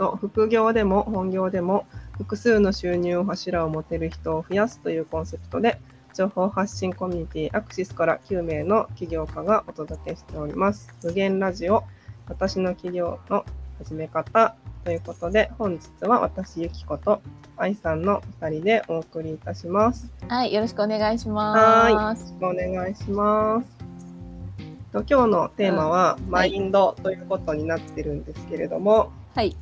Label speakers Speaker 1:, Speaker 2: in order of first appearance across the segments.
Speaker 1: と副業でも本業でも複数の収入柱を持てる人を増やすというコンセプトで情報発信コミュニティアクシスから9名の起業家がお届けしております。無限ラジオ私の起業の始め方ということで本日は私ゆきこと愛さんの2人でお送りいたします。
Speaker 2: はい、よろしくお願いします。
Speaker 1: お願いします。と今日のテーマは、
Speaker 2: うん
Speaker 1: マインドということになってるんですけれども、
Speaker 2: はい、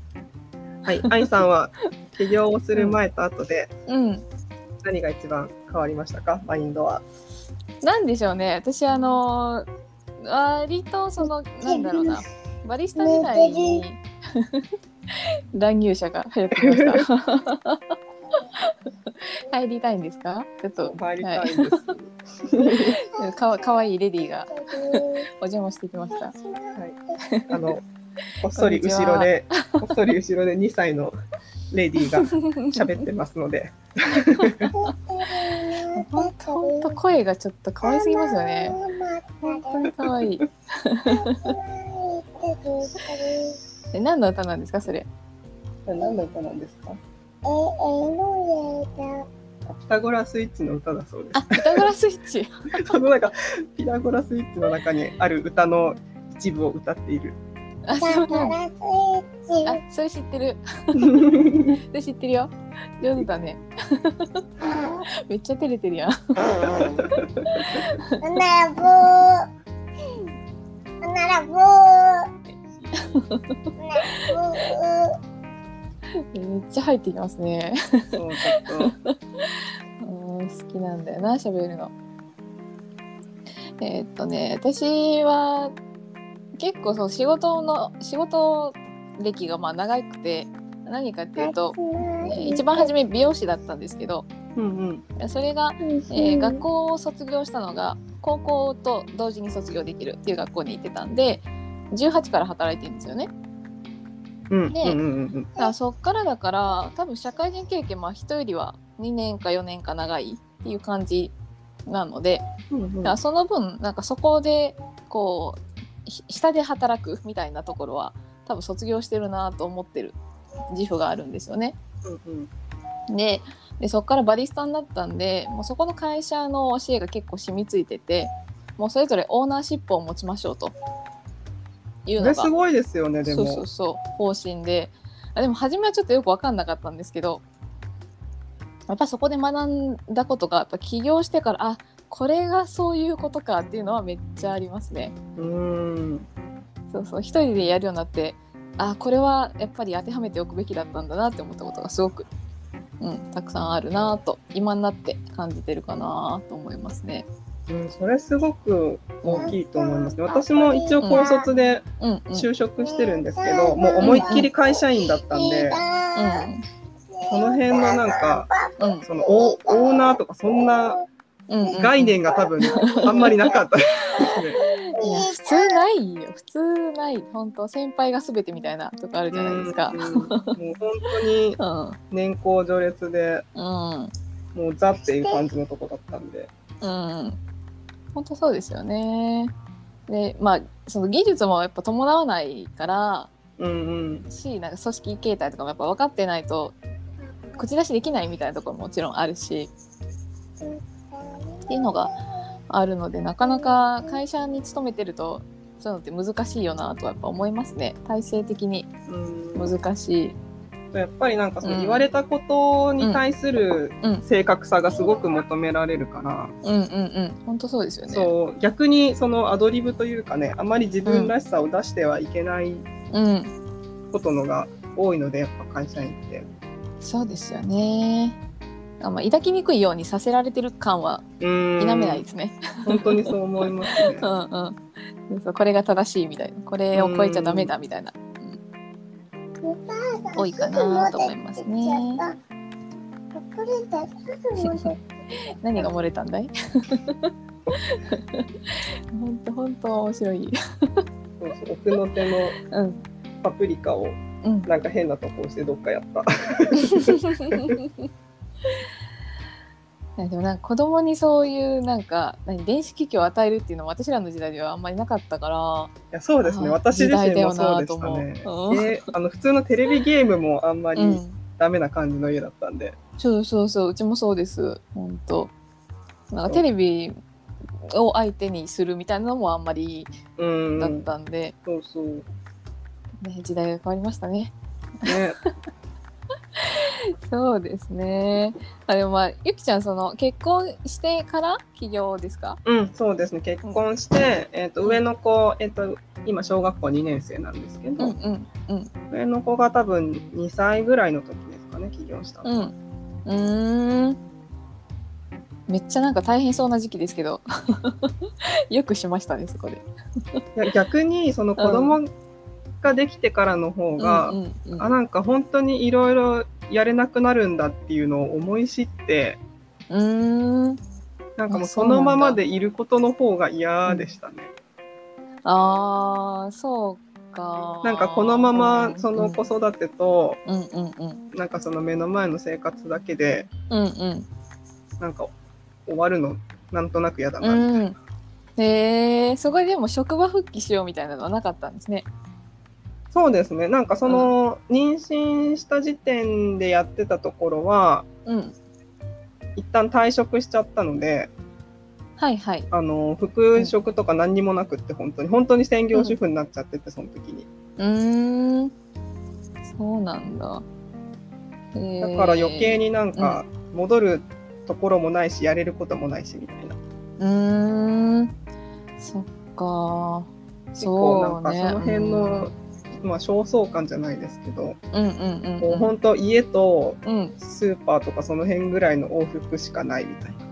Speaker 1: はい、愛さんは起業をする前と後で
Speaker 2: うん、
Speaker 1: 何が一番変わりましたか、マインドは。
Speaker 2: なんでしょうね。私あの割とそのなんだろうな、バリスタ時代に乱入者が入ってきました。入りたいんですか？ちょっと
Speaker 1: 入りたい
Speaker 2: は
Speaker 1: です。
Speaker 2: い、かわかわいいレディーが お邪魔してきました。
Speaker 1: はい、あのこっそり後ろでこっそり後ろで2歳のレディーが 喋ってますので、
Speaker 2: 本当本当声がちょっと可愛すぎますよね。本当に可愛い。え何の歌なんですかそれ？
Speaker 1: 何の歌なんですか？ピタゴラスイッチの歌だそうです
Speaker 2: あ、。ピタゴラスイッチ。
Speaker 1: そのなんかピタゴラスイッチの中にある歌の一部を歌っている。
Speaker 2: あ、そう。あ、それ知ってる。それ知ってるよ。上手だね。めっちゃ照れてるやん。めっちゃ入ってきますね。
Speaker 1: そう
Speaker 2: 好きなんだよな喋るの。えーっとね私は結構そう仕事の仕事歴がまあ長くて何かっていうと、えー一番初め美容師だったんですけど
Speaker 1: うんうん。
Speaker 2: それが、えー学校を卒業したのが高校と同時に卒業できるっていう学校に行ってたんで18から働いてるんですよね。
Speaker 1: うん。
Speaker 2: で
Speaker 1: うんうんうん
Speaker 2: だからそっからだから多分社会人経験まあ人よりは2年か4年か長いっていう感じなので
Speaker 1: うんうん。
Speaker 2: だからその分なんかそこでこうひ下で働くみたいなところは多分卒業してるなと思ってる自負があるんですよね。
Speaker 1: うんうん
Speaker 2: ででそこからバリスタになったんでもうそこの会社の教えが結構染みついててもうそれぞれオーナーシップを持ちましょうというのが
Speaker 1: すごいですよねでも。
Speaker 2: そうそうそう方針であでも初めはちょっとよく分かんなかったんですけどやっぱそこで学んだことがやっぱ起業してからあこれがそういうことかっていうのはめっちゃありますね。
Speaker 1: うーん
Speaker 2: そうそう一人でやるようになってあこれはやっぱり当てはめておくべきだったんだなって思ったことがすごく、うん、たくさんあるなと今になって感じてるかなと思いますね。
Speaker 1: うん、それすごく大きいと思いますね。私も一応高卒で
Speaker 2: うんうん
Speaker 1: 就職してるんですけど、もう思いっきり会社員だったんで、その辺のなんか、
Speaker 2: うんうん
Speaker 1: そのオーオーナーとかそんな
Speaker 2: うんうん
Speaker 1: 概念が多分あんまりなかったですね。
Speaker 2: いや普通ないよ普通ない本当先輩が全てみたいなとこあるじゃないですか
Speaker 1: うん。もう本当に
Speaker 2: うん
Speaker 1: 年功序列で
Speaker 2: うん
Speaker 1: もうザっていう感じのとこだったんで。
Speaker 2: うん本当そうですよね。でまあその技術もやっぱ伴わないから
Speaker 1: うんうん。
Speaker 2: しなんか組織形態とかもやっぱ分かってないと口出しできないみたいなところももちろんあるしっていうのがあるのでなかなか会社に勤めてるとそういうのって難しいよなとはやっぱ思いますね。体制的に
Speaker 1: うん。
Speaker 2: 難しい。
Speaker 1: やっぱりなんかその
Speaker 2: うん。
Speaker 1: 言われたことに対する
Speaker 2: うん。
Speaker 1: 正確さがすごく求められるから、
Speaker 2: うんうんうん。本当そうですよね。
Speaker 1: そう。逆にそのアドリブというかねあまり自分らしさを出してはいけない
Speaker 2: うん。
Speaker 1: ことのが多いのでやっぱ会社員って。
Speaker 2: そうですよね。あまあ、抱きにくいようにさせられてる感は
Speaker 1: うん
Speaker 2: 否めないですね。
Speaker 1: 本当にそう思いますね
Speaker 2: う。んうん。そうこれが正しいみたいな、これを超えちゃダメだみたいな、うん多いかなと思いますね。何が漏れたんだい？本当本当面白い。
Speaker 1: そうそう奥の手の
Speaker 2: うん
Speaker 1: パプリカを
Speaker 2: うん。
Speaker 1: なんか変なとこ押してどっかやった。
Speaker 2: でもなんか子供にそういうなんか何電子機器を与えるっていうのは私らの時代ではあんまりなかったから
Speaker 1: いやそうですね。私自身もそうでしたね。
Speaker 2: ううん。
Speaker 1: えーあの普通のテレビゲームもあんまり
Speaker 2: うん。
Speaker 1: ダメな感じの家だったんで、
Speaker 2: そうそうそう。うちもそうです。本当なんかテレビを相手にするみたいなのもあんまり
Speaker 1: うん。
Speaker 2: だったんで、
Speaker 1: そうそう。
Speaker 2: ね、時代が変わりましたね。
Speaker 1: ね
Speaker 2: そうですね。あでもまあゆきちゃんその結婚してから起業ですか？
Speaker 1: うんそうですね。結婚して、えー、と上の子、えー、と今小学校2年生なんですけど、
Speaker 2: うんうんうん。
Speaker 1: 上の子が多分2歳ぐらいの時ですかね起業したの、
Speaker 2: うん。うーん。めっちゃなんか大変そうな時期ですけど。よくしましたねそこで。
Speaker 1: いや逆にその子供ができてからの方が、
Speaker 2: うんうんうん。
Speaker 1: あなんか本当にいろいろやれなくなるんだっていうのを思い知って
Speaker 2: うーん。
Speaker 1: なんかもう
Speaker 2: あそ
Speaker 1: のままでいることの方が嫌でしたね。
Speaker 2: あーそうか。
Speaker 1: なんかこのままその
Speaker 2: うん
Speaker 1: 子育てと、
Speaker 2: うんうんうん。
Speaker 1: なんかその目の前の生活だけで
Speaker 2: うんうん。
Speaker 1: なんか終わるのなんとなく嫌だな、
Speaker 2: うん。へえそこででも職場復帰しようみたいなのはなかったんですね
Speaker 1: そうですね。なんかその、妊娠した時点でやってたところは
Speaker 2: うん。
Speaker 1: 一旦退職しちゃったので
Speaker 2: はいはい。
Speaker 1: あの復職とか何にもなくって本当に本当に専業主婦になっちゃっててその時に。
Speaker 2: うーん。そうなんだ。
Speaker 1: だから余計になんか戻るところもないしやれることもないしみたいな。
Speaker 2: うーん。そっか。
Speaker 1: 結構なんか
Speaker 2: そ
Speaker 1: の辺の、まあ焦燥感じゃないですけど、
Speaker 2: うんうんうんうん。
Speaker 1: こう本当家と
Speaker 2: うん。
Speaker 1: スーパーとかその辺ぐらいの往復しかないみたいな。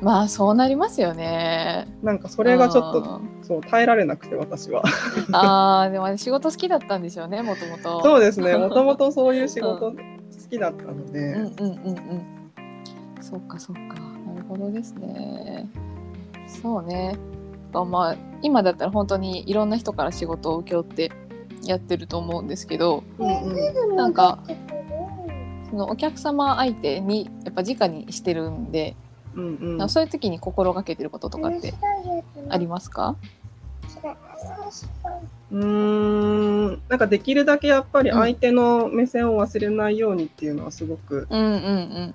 Speaker 2: まあそうなりますよね。
Speaker 1: なんかそれがちょっと
Speaker 2: あ
Speaker 1: そう耐えられなくて私は。
Speaker 2: ーあーでも仕事好きだったんでしょうねもともと。
Speaker 1: そうですね。もともとそういう仕事好きだったので、
Speaker 2: うんうんうんうん。そっかそっか。なるほどですね。そうね。あまあ今だったら本当にいろんな人から仕事を請け負ってやってると思うんですけど
Speaker 1: うんうん。
Speaker 2: なんかそのお客様相手にやっぱ直にしてるんで、
Speaker 1: うんうん。
Speaker 2: そういう時に心がけてることとかってありますか？
Speaker 1: うーん。なんかできるだけやっぱり相手の目線を忘れないようにっていうのはすごく
Speaker 2: うんうん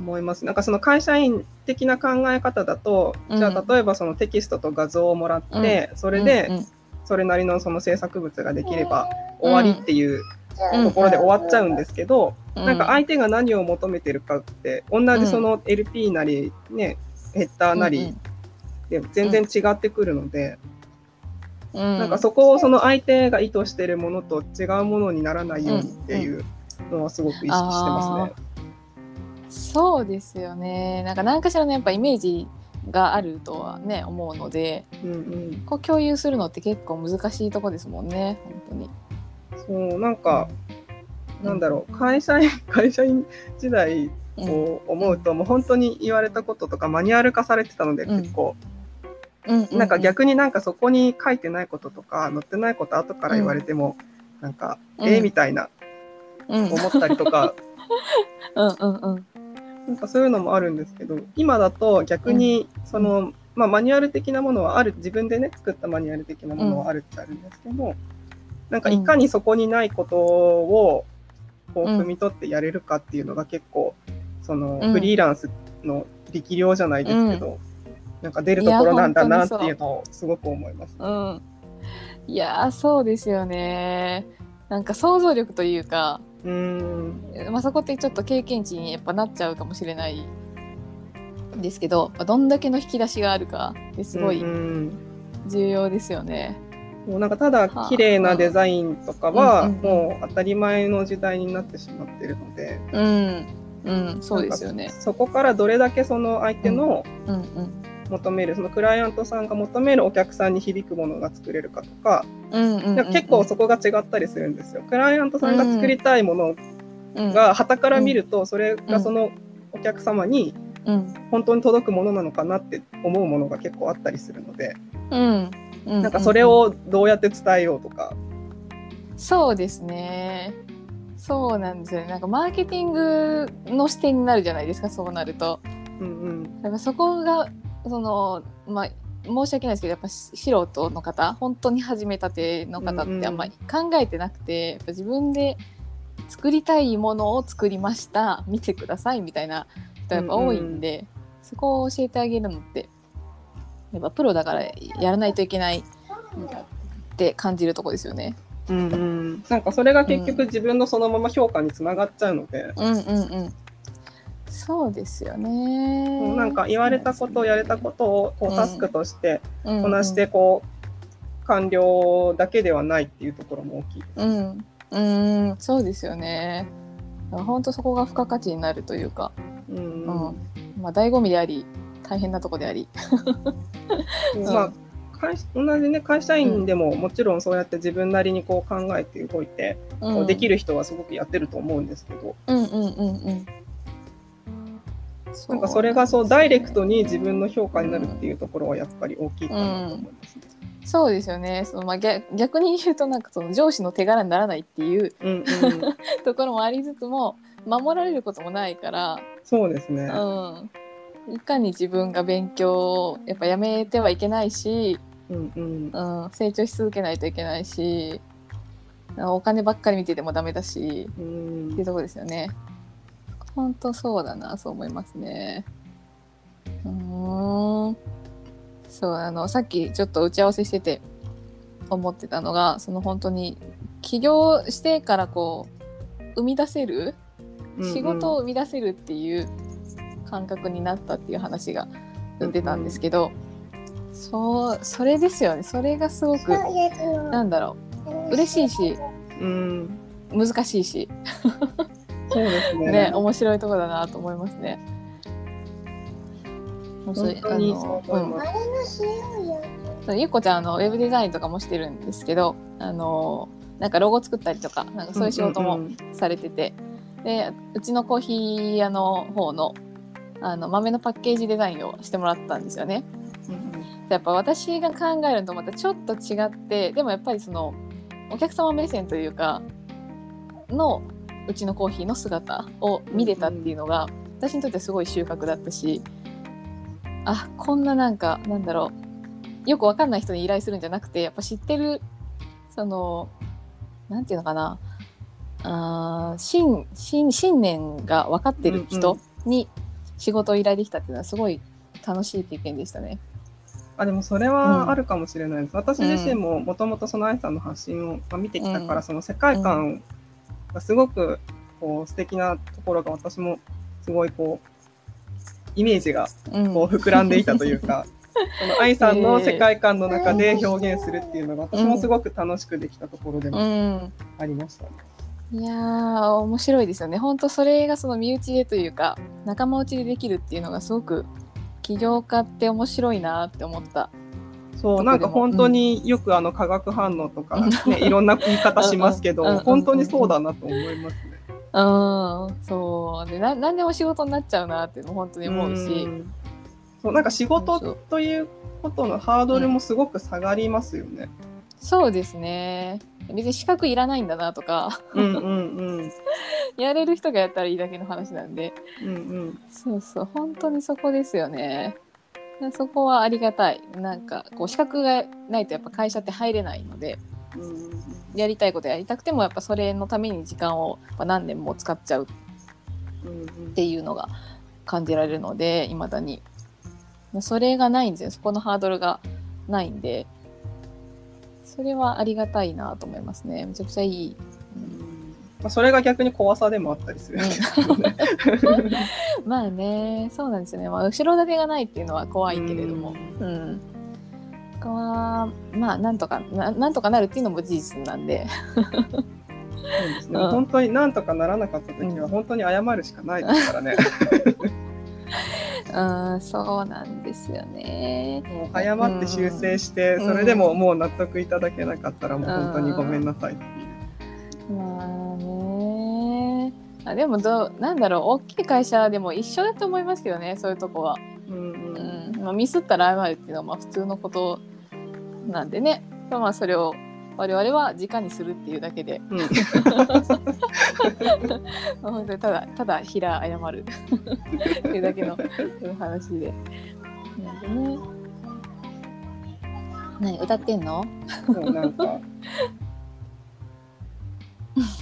Speaker 1: 思います。なんかその会社員的な考え方だと、
Speaker 2: うん。
Speaker 1: じゃあ例えばそのテキストと画像をもらって、そ
Speaker 2: うん。
Speaker 1: れで
Speaker 2: うん
Speaker 1: それなりのその制作物ができれば終わりっていう
Speaker 2: うん。
Speaker 1: ところで終わっちゃうんですけど、
Speaker 2: うん。
Speaker 1: なんか相手が何を求めてるかって同じその LP なりねヘッダーなりで全然違ってくるので、
Speaker 2: うん。
Speaker 1: なんかそこをその相手が意図してるものと違うものにならないようにっていうのはすごく意識してますね。
Speaker 2: そうですよね。なんか何かしらのやっぱイメージがあるとはね思うので
Speaker 1: うんうん。
Speaker 2: こう共有するのって結構難しいとこですもんね本当に。
Speaker 1: そうなんかなんだろう会社員 会社員時代
Speaker 2: うん。
Speaker 1: を思うと、もう本当に言われたこととかマニュアル化されてたので
Speaker 2: うん。
Speaker 1: 結構、
Speaker 2: うん
Speaker 1: なんか逆になんかそこに書いてないこととか載ってないこと後から言われても、なんか、
Speaker 2: うん。
Speaker 1: えーみたいな
Speaker 2: うん。
Speaker 1: 思ったりとか、
Speaker 2: うんうんうん
Speaker 1: なんかそういうのもあるんですけど今だと逆にその、まあ、マニュアル的なものはある自分でね作ったマニュアル的なものはあるっちゃあるんですけど、なんかいかにそこにないことをこう
Speaker 2: うん。
Speaker 1: 汲み取ってやれるかっていうのが結構その
Speaker 2: うん。
Speaker 1: フリーランスの力量じゃないですけど、なんか出るところなんだなっていうのをすごく思います。
Speaker 2: うん。いやーそうですよね。なんか想像力というか、
Speaker 1: うーん。
Speaker 2: まあ、そこってちょっと経験値にやっぱなっちゃうかもしれないんですけど、まあどんだけの引き出しがあるかってすごい
Speaker 1: うんうん。
Speaker 2: 重要ですよね。
Speaker 1: もうなんかただ
Speaker 2: はあ。
Speaker 1: 綺麗なデザインとかは
Speaker 2: うんうんうん。
Speaker 1: もう当たり前の時代になってしまってるので、
Speaker 2: うん、うん、そうですよね。
Speaker 1: そこからどれだけその相手の
Speaker 2: うんうん
Speaker 1: 求めるそのクライアントさんが求めるお客さんに響くものが作れるかとか、
Speaker 2: うんうん
Speaker 1: 結構そこが違ったりするんですよ。クライアントさんが作りたいもの
Speaker 2: うん。
Speaker 1: が傍から見るとそれがそのお客様に
Speaker 2: うん。
Speaker 1: 本当に届くものなのかなって思うものが結構あったりするので、
Speaker 2: うん。うん、
Speaker 1: なんかそれをどうやって伝えようとか、
Speaker 2: そうですね。そうなんですよね。なんかマーケティングの視点になるじゃないですかそうなると。
Speaker 1: うんうん。
Speaker 2: だからそこがそのまあ申し訳ないですけどやっぱ素人の方本当に始めたての方ってあんまり考えてなくて、やっぱ自分で作りたいものを作りました見てくださいみたいな人がやっぱ多いんで、そこを教えてあげるのってやっぱプロだからやらないといけないって感じるとこですよね。
Speaker 1: うんうん、なんかそれが結局自分のそのまま評価につながっちゃうので、
Speaker 2: うんうんうん。そうですよね。
Speaker 1: なんか言われたことやれたことをこ
Speaker 2: う
Speaker 1: タスクとして
Speaker 2: こ
Speaker 1: こなしてこう完了だけではないっていうところも大きい。
Speaker 2: うん、うん、そうですよね。本当そこが付加価値になるというか、
Speaker 1: うん
Speaker 2: うんまあ醍醐味であり、大変なとこであり。
Speaker 1: まあ会同じね会社員でももちろんそうやって自分なりにこう考えて動いて、こうでき
Speaker 2: る。
Speaker 1: る人はすごくやってると思うんですけど、
Speaker 2: うんうんうんうん。
Speaker 1: なんかそれがそうダイレクトに自分の評価になるっていうところはやっぱり大きいかなと思いますね。
Speaker 2: そうですよね。そのまあ逆逆に言うとなんかその上司の手柄にならないっていう
Speaker 1: うんうん、
Speaker 2: ところもありつつも守られることもないから、
Speaker 1: そうですね。
Speaker 2: うん。いかに自分が勉強をやっぱやめてはいけないし、
Speaker 1: うんうん
Speaker 2: うん、成長し続けないといけないしお金ばっかり見ててもダメだし
Speaker 1: うん
Speaker 2: っていうところですよね。本当そうだなそう思いますね。うーん。そうあのさっきちょっと打ち合わせしてて思ってたのがその本当に起業してからこう生み出せる仕事を生み出せるっていう感覚になったっていう話が出たんですけど、そうそれですよね。それがすごくなんだろう。嬉しいし
Speaker 1: うん、
Speaker 2: 難しいし、
Speaker 1: そうですね。
Speaker 2: ね面白いところだなと思いますね。
Speaker 1: 本当にそう思
Speaker 2: ゆっこちゃんあのウェブデザインとかもしてるんですけどあのなんかロゴ作ったりとかなんかそういう仕事も
Speaker 1: んん
Speaker 2: されてて、でうちのコーヒー屋の方のあの豆のパッケージデザインをしてもらったんですよね。
Speaker 1: うん
Speaker 2: やっぱ私が考えるのとまたちょっと違ってでもやっぱりそのお客様目線というかのうちのコーヒーの姿を見れたっていうのが、私にとってすごい収穫だったしあこんななんかなんだろう。よくわかんない人に依頼するんじゃなくてやっぱ知ってるそのなんていうのかな。あー信信信念が分かってる人に仕事を依頼できたっていうのはすごい楽しい経験でしたね。
Speaker 1: あでもそれはあるかもしれないです。私自身ももともとその愛さんの発信をまあ見てきたから、
Speaker 2: うん。
Speaker 1: その世界観がすごくこう素敵なところが私もすごいこうイメージが
Speaker 2: うん
Speaker 1: こう膨らんでいたというか、その愛さんの世界観の中で表現するっていうのが私もすごく楽しくできたところで
Speaker 2: う
Speaker 1: も
Speaker 2: ん、
Speaker 1: ありましたね。
Speaker 2: いやー面白いですよね本当それがその身内でというか仲間内でできるっていうのがすごく起業家って面白いなって思った。
Speaker 1: そうなんか本当によくあの化学反応とか、ね、いろんな言い方しますけど
Speaker 2: うんうんうんうん。
Speaker 1: 本当にそうだなと思いますね。
Speaker 2: うんそう。でな何でも仕事になっちゃうなっていうのも本当に思うし。
Speaker 1: ん。そうなんか仕事ということのハードルもすごく下がりますよね。
Speaker 2: そうですね。別に資格いらないんだなとか。
Speaker 1: うんうんうん。
Speaker 2: やれる人がやったらいいだけの話なんで。
Speaker 1: うんうん。
Speaker 2: そうそう本当にそこですよねそこはありがたい。なんかこう資格がないとやっぱ会社って入れないので
Speaker 1: うん。
Speaker 2: やりたいことやりたくてもやっぱそれのために時間を何年も使っちゃう
Speaker 1: うん
Speaker 2: っていうのが感じられるのでいまだに。それがないんですよ。そこのハードルがないんで。それはありがたいなと思いますね。めちゃくちゃいい、
Speaker 1: まあ、それが逆に怖さでもあったりする。ん。ですけどね。
Speaker 2: まあねそうなんですよね、まあ、後ろ盾がないっていうのは怖いけれども。うん。ここはまあなんとかななんとかなるっていうのも事実なんで。
Speaker 1: そうですね。
Speaker 2: うん。
Speaker 1: 本当になんとかならなかった時は本当に謝るしかないですからね。
Speaker 2: うんそうなんですよね。
Speaker 1: もう謝って修正して、
Speaker 2: うん。
Speaker 1: それでももう納得いただけなかったらもう本当にごめんなさい。っていう。
Speaker 2: まあねあでもどうなんだろう大きい会社でも一緒だと思いますけどねそういうとこは、
Speaker 1: うんうん。
Speaker 2: うん。まあ、ミスったら謝るっていうのはまあ普通のことなんでね。まあそれを我々は直にするっていうだけで。
Speaker 1: うん、
Speaker 2: 本当にただただ平謝る。っていうだけの話で。なんでね。何歌ってんの？
Speaker 1: そうなんか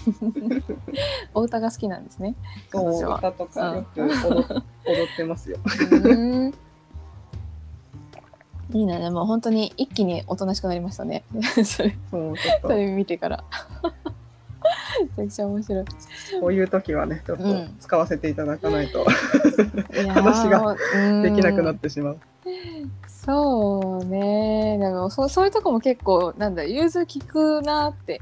Speaker 2: お歌が好きなんですね。
Speaker 1: そう歌とかよく踊っ踊ってますよ。
Speaker 2: うんいいなでも本当に一気におとなしくなりましたね。それ
Speaker 1: そ
Speaker 2: れ見てから。めちゃくちゃ面白い。
Speaker 1: こういう時はねちょっと
Speaker 2: うん
Speaker 1: 使わせていただかないと
Speaker 2: いやー
Speaker 1: 話が
Speaker 2: うん
Speaker 1: できなくなってしまう。
Speaker 2: そうねでもそそういうとこも結構なんだ融通聞くなって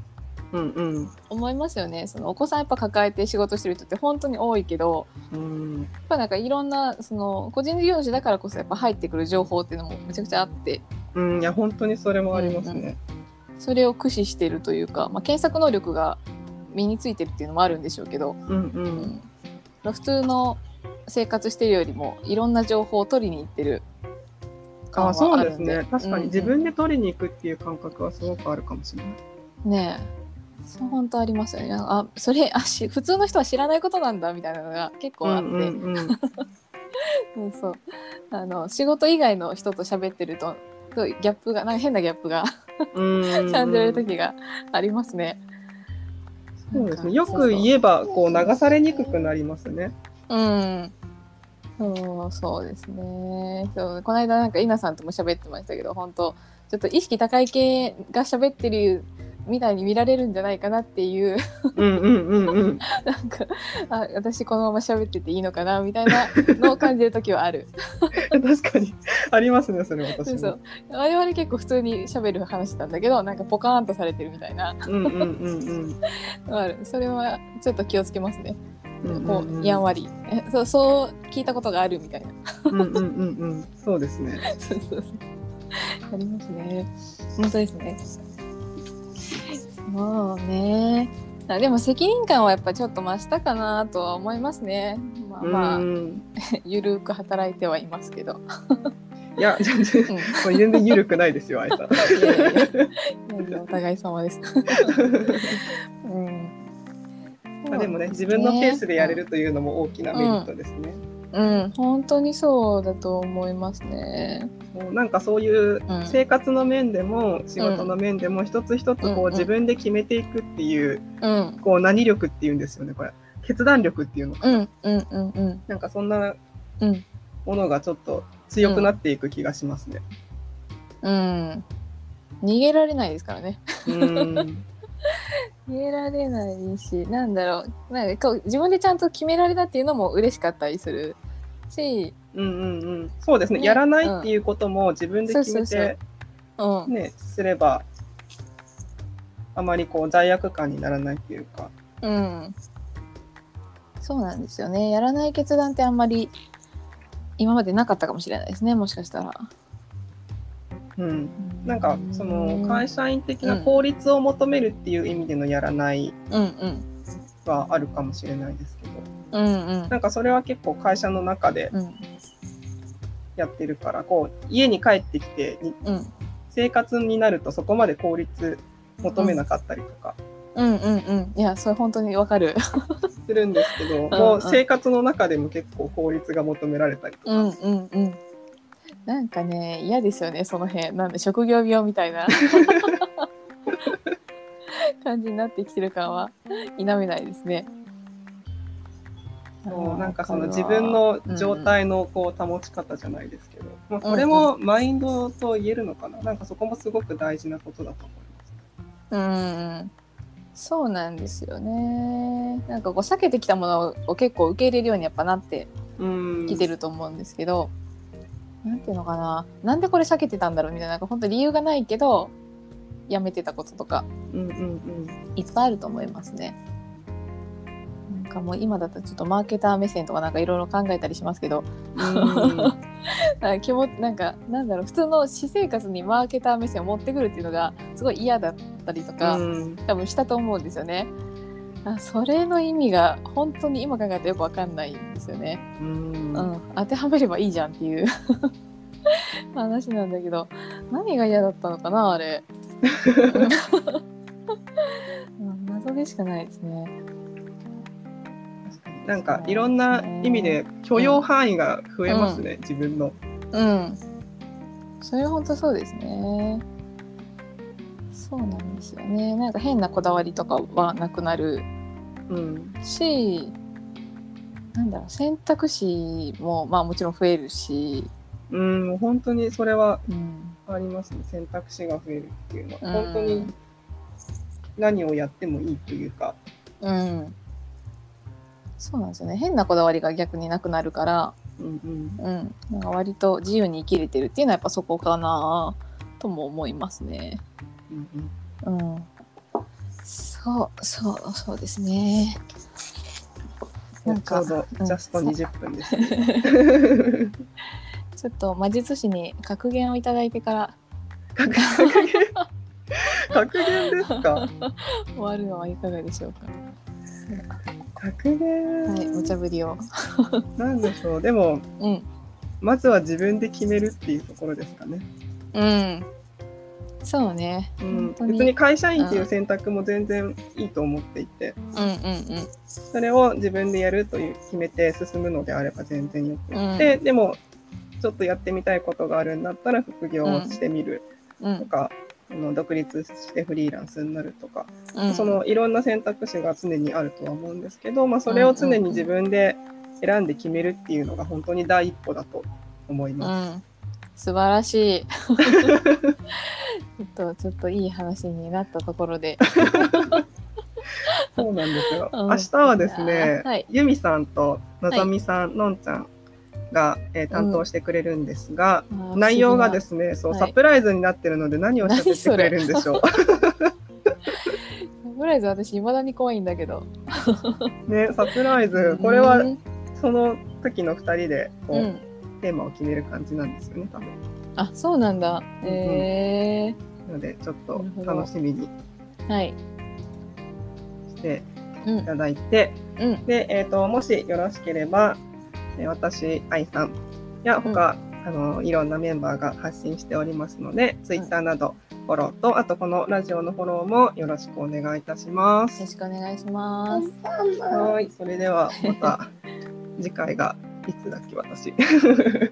Speaker 1: うんうん。
Speaker 2: 思いますよね。そのお子さんやっぱ抱えて仕事してる人って本当に多いけど
Speaker 1: うん。
Speaker 2: やっぱなんかいろんなその個人事業主だからこそやっぱ入ってくる情報っていうのもめちゃくちゃあって。
Speaker 1: うん。いや本当にそれもありますね。
Speaker 2: それを駆使してるというか、まあ、検索能力が身についてるっていうのもあるんでしょうけど、
Speaker 1: うんう
Speaker 2: うんん、普通の生活してるよりもいろんな情報を取りに行ってる感は
Speaker 1: あそう
Speaker 2: あるんで
Speaker 1: ですね。確か
Speaker 2: うんうん。
Speaker 1: に自分で取りに行くっていう感覚はすごくあるかもしれない。
Speaker 2: ねえそう本当ありますよねあそれあし普通の人は知らないことなんだみたいなのが結構あって、
Speaker 1: うんうんうん
Speaker 2: そうそうあの仕事以外の人と喋ってるととギャップがなんか変なギャップが
Speaker 1: うん
Speaker 2: 感じる時がありますね。
Speaker 1: そうですね。よく言えばこう流されにくくなりますね。
Speaker 2: うん。そうそうですね。そうこの間なんか稲さんとも喋ってましたけど、本当ちょっと意識高い系が喋ってるみたいに見られるんじゃないかなっていう
Speaker 1: うんうんうんうん。
Speaker 2: なんかあ私このまま喋ってていいのかなみたいなのを感じる時はある。
Speaker 1: 確かにありますねそれ私も
Speaker 2: そう。我々結構普通に喋る話なんだけど、なんかポカーンとされてるみたいな
Speaker 1: うんうんうんうん
Speaker 2: のがある。それはちょっと気をつけますね。
Speaker 1: うんうん
Speaker 2: こうやんわり。えそうそう聞いたことがあるみたいな。
Speaker 1: うんうんうんうんそうですね。
Speaker 2: そうそうそう。ありますね。本当ですね。そうね。あでも責任感はやっぱちょっと増したかなとは思いますね。まあまあ、
Speaker 1: うん
Speaker 2: ゆるく働いてはいますけど。
Speaker 1: いや全然
Speaker 2: うん、
Speaker 1: 全然緩くないですよあいさん。
Speaker 2: お互い様です。うん。
Speaker 1: まあでもね自分のペースでやれるというのも大きなメリットですね。
Speaker 2: うん、本当にそうだと思いますね。
Speaker 1: もうなんかそういう
Speaker 2: うん。
Speaker 1: 生活の面でも仕事の面でも一つ一つこう自分で決めていくっていう
Speaker 2: うん、
Speaker 1: こう何力っていうんですよねこれ。決断力っていうの。
Speaker 2: うん、うん、うん、うん、
Speaker 1: なんかそんな
Speaker 2: うん、
Speaker 1: ものがちょっと強くなっていく気がしますね。
Speaker 2: うん。逃げられないですからね。
Speaker 1: うん。
Speaker 2: 逃げられないし、なんだろう、なんかこう自分でちゃんと決められたっていうのも嬉しかったりするし、
Speaker 1: うんうんうん。そうですね。
Speaker 2: ね。
Speaker 1: やらないっていうことも自分で決めて
Speaker 2: うん、
Speaker 1: ねすればあまりこう罪悪感にならないっていうか。
Speaker 2: うん。そうなんですよね。やらない決断ってあんまり今までなかったかもしれないですね、もしかしたら。
Speaker 1: うん。なんかその会社員的な効率を求めるっていう意味でのやらない
Speaker 2: うんうん。
Speaker 1: はあるかもしれないですけど。
Speaker 2: うんうん。
Speaker 1: なんかそれは結構会社の中で
Speaker 2: うん
Speaker 1: やってるからこう家に帰ってきてに
Speaker 2: うん。
Speaker 1: 生活になるとそこまで効率求めなかったりとか。
Speaker 2: うんうんうん。いやそれ本当にわかる。
Speaker 1: するんですけど、
Speaker 2: ん
Speaker 1: もう生活の中でも結構効率が求められたりとか、
Speaker 2: うんうんうん。なんかね嫌ですよねその辺。なんで職業病みたいな。感じになってきてる感は否めないですね
Speaker 1: そうなんかその自分の状態のこう保ち方じゃないですけど、まあ、これ
Speaker 2: うん
Speaker 1: もマインドと言えるのかな、なんかそこもすごく大事なことだと思います。
Speaker 2: うん。そうなんですよね。なんかこう避けてきたものを結構受け入れるようにやっぱなって
Speaker 1: うん。
Speaker 2: きてると思うんですけど、なんていうのかな？なんでこれ避けてたんだろうみたいななんか本当理由がないけどやめてたこととか
Speaker 1: うんうん。
Speaker 2: いっぱいあると思いますね。かもう今だとちょっとマーケター目線とかなんかいろいろ考えたりしますけど気も なんかなんだろう普通の私生活にマーケター目線を持ってくるっていうのがすごい嫌だったりとか、
Speaker 1: うん
Speaker 2: 多分したと思うんですよね。あそれの意味が本当に今考えたらよくわかんないんですよね。
Speaker 1: うん
Speaker 2: うん、当てはめればいいじゃんっていう 話なんだけど何が嫌だったのかなあれ。うん謎でしかないですね。
Speaker 1: なんかいろんな意味で許容範囲が増えますね、自分の。
Speaker 2: うん。それは本当そうですね。そうなんですよね。なんか変なこだわりとかはなくなる
Speaker 1: うん。
Speaker 2: し、なんだろう選択肢もまあもちろん増えるし、
Speaker 1: うん、本当にそれは
Speaker 2: うん、
Speaker 1: ありますね。選択肢が増えるっていうのは。
Speaker 2: うん
Speaker 1: 本当に何をやってもいいというか。
Speaker 2: うん。そうなんですよね。変なこだわりが逆になくなるから、
Speaker 1: うんうん。
Speaker 2: うん、なんか割と自由に生きれてるっていうのはやっぱそこかなとも思いますね。
Speaker 1: うんうん
Speaker 2: うん。そうそうそうですね。なんか
Speaker 1: ちょうどジャスト
Speaker 2: うん
Speaker 1: 20分です。
Speaker 2: ちょっと魔術師に格言をいただいてから
Speaker 1: 格言？格言ですか？
Speaker 2: 終わるのはいかがでしょうか。
Speaker 1: 格言、
Speaker 2: はい、無茶ぶりを。
Speaker 1: なんでしょうでも
Speaker 2: うん。
Speaker 1: まずは自分で決めるっていうところですかね、
Speaker 2: うん。そうね。
Speaker 1: うん別に会社員っていう選択も全然いいと思っていて、
Speaker 2: うんうんうん。
Speaker 1: それを自分でやるという決めて進むのであれば全然よくって、でもちょっとやってみたいことがあるんだったら副業をしてみる
Speaker 2: うん
Speaker 1: とか、あの独立してフリーランスになるとか、
Speaker 2: うん。
Speaker 1: そのいろんな選択肢が常にあるとは思うんですけど、まあ、それを常に自分で選んで決めるっていうのが本当に第一歩だと思いうます。
Speaker 2: ん。素晴らしい。ちょっとちょっといい話になったところで。
Speaker 1: そうなんですよ。
Speaker 2: うん
Speaker 1: 明日はですね、
Speaker 2: はい
Speaker 1: ユミさんとのぞみさん、のんちゃんが、えー担当してくれるんですが、
Speaker 2: あー
Speaker 1: 内容がですね、そう、
Speaker 2: はい
Speaker 1: サプライズになってるので何を喋ってくれるんでしょう。
Speaker 2: サプライズ私いまだに怖いんだけど。
Speaker 1: ね、サプライズ、これは
Speaker 2: うん
Speaker 1: その時の2人でこう、
Speaker 2: うん。
Speaker 1: テーマを決める感じなんですよね、多分。
Speaker 2: あ、そうなんだ。
Speaker 1: うんうん
Speaker 2: へえ
Speaker 1: なので、ちょっと楽しみに
Speaker 2: はい。
Speaker 1: して
Speaker 2: うん
Speaker 1: いただいて、
Speaker 2: うん。
Speaker 1: で、えー、ともしよろしければ、えー私、愛さんや他、あのいろんなメンバーが発信しておりますので、ツイッターなどフォローと、あとこのラジオのフォローもよろしくお願いいたします。
Speaker 2: よろしくお願いします。
Speaker 1: はい、それではまた次回がいつだっけ、私。
Speaker 2: えー、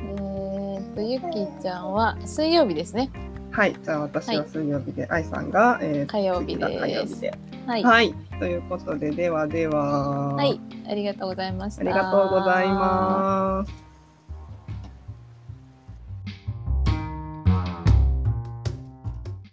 Speaker 2: えーと、ゆきちゃんは水曜日ですね。
Speaker 1: はい、じゃあ私は水曜日で、愛さんが、えー
Speaker 2: 火曜日です
Speaker 1: 火曜日で。
Speaker 2: はい。
Speaker 1: はい、ということで、ではでは、
Speaker 2: はい。ありがとうございました。
Speaker 1: ありがとうございます。